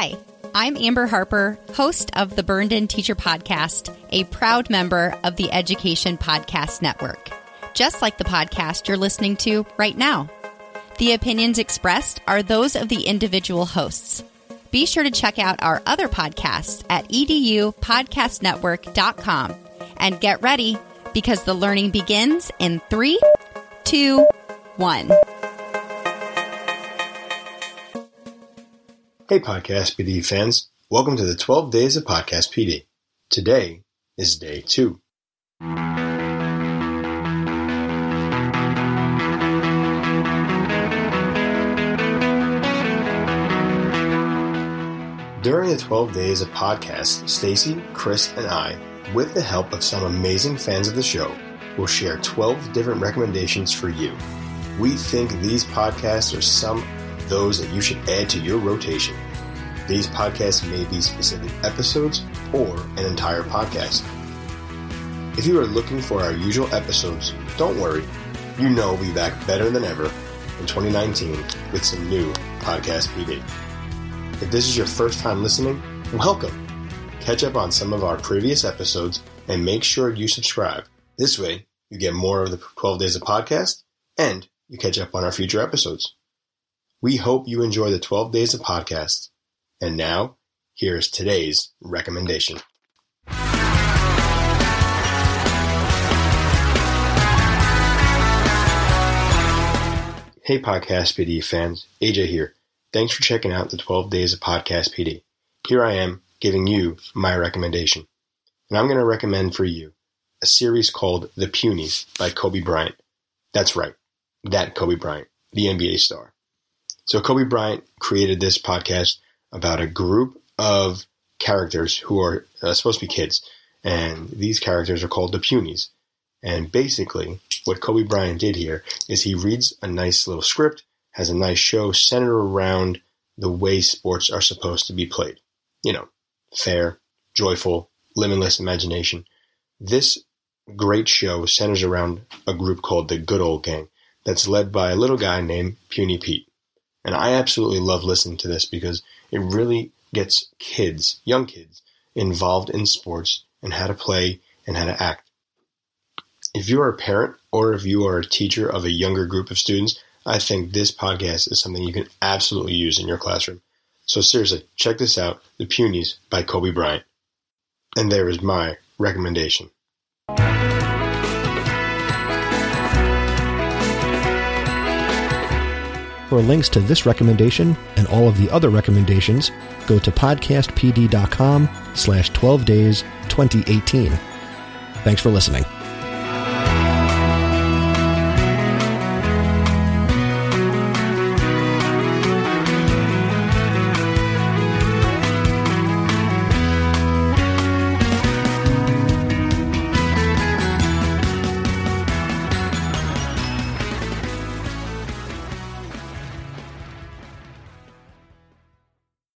Hi, I'm Amber Harper, host of the Burned In Teacher Podcast, a proud member of the Education Podcast Network, just like the podcast you're listening to right now. The opinions expressed are those of the individual hosts. Be sure to check out our other podcasts at edupodcastnetwork.com and get ready because the learning begins in three, two, one. Hey, Podcast PD fans. Welcome to the 12 Days of Podcast PD. Today is day two. During the 12 days of podcast, Stacy, Chris, and I, with the help of some amazing fans of the show, will share 12 different recommendations for you. We think these podcasts are some those that you should add to your rotation. These podcasts may be specific episodes or an entire podcast. If you are looking for our usual episodes, don't worry. You know we'll be back better than ever in 2019 with some new Podcast PD. If this is your first time listening, welcome. Catch up on some of our previous episodes and make sure you subscribe. This way, you get more of the 12 days of podcast and you catch up on our future episodes. We hope you enjoy the 12 days of podcast. And now, here's today's recommendation. Hey, Podcast PD fans, AJ here. Thanks for checking out the 12 days of Podcast PD. Here I am giving you my recommendation. And I'm going to recommend for you a series called The Punies by Kobe Bryant. That's right. That Kobe Bryant, the NBA star. So Kobe Bryant created this podcast about a group of characters who are uh, supposed to be kids. And these characters are called the Punies. And basically, what Kobe Bryant did here is he reads a nice little script has a nice show centered around the way sports are supposed to be played. You know, fair, joyful, limitless imagination. This great show centers around a group called the Good Old Gang that's led by a little guy named Puny Pete. And I absolutely love listening to this because it really gets kids, young kids, involved in sports and how to play and how to act. If you are a parent or if you are a teacher of a younger group of students, I think this podcast is something you can absolutely use in your classroom. So seriously, check this out, The Punies by Kobe Bryant. And there is my recommendation. For links to this recommendation and all of the other recommendations, go to podcastpd.com slash 12 days 2018. Thanks for listening.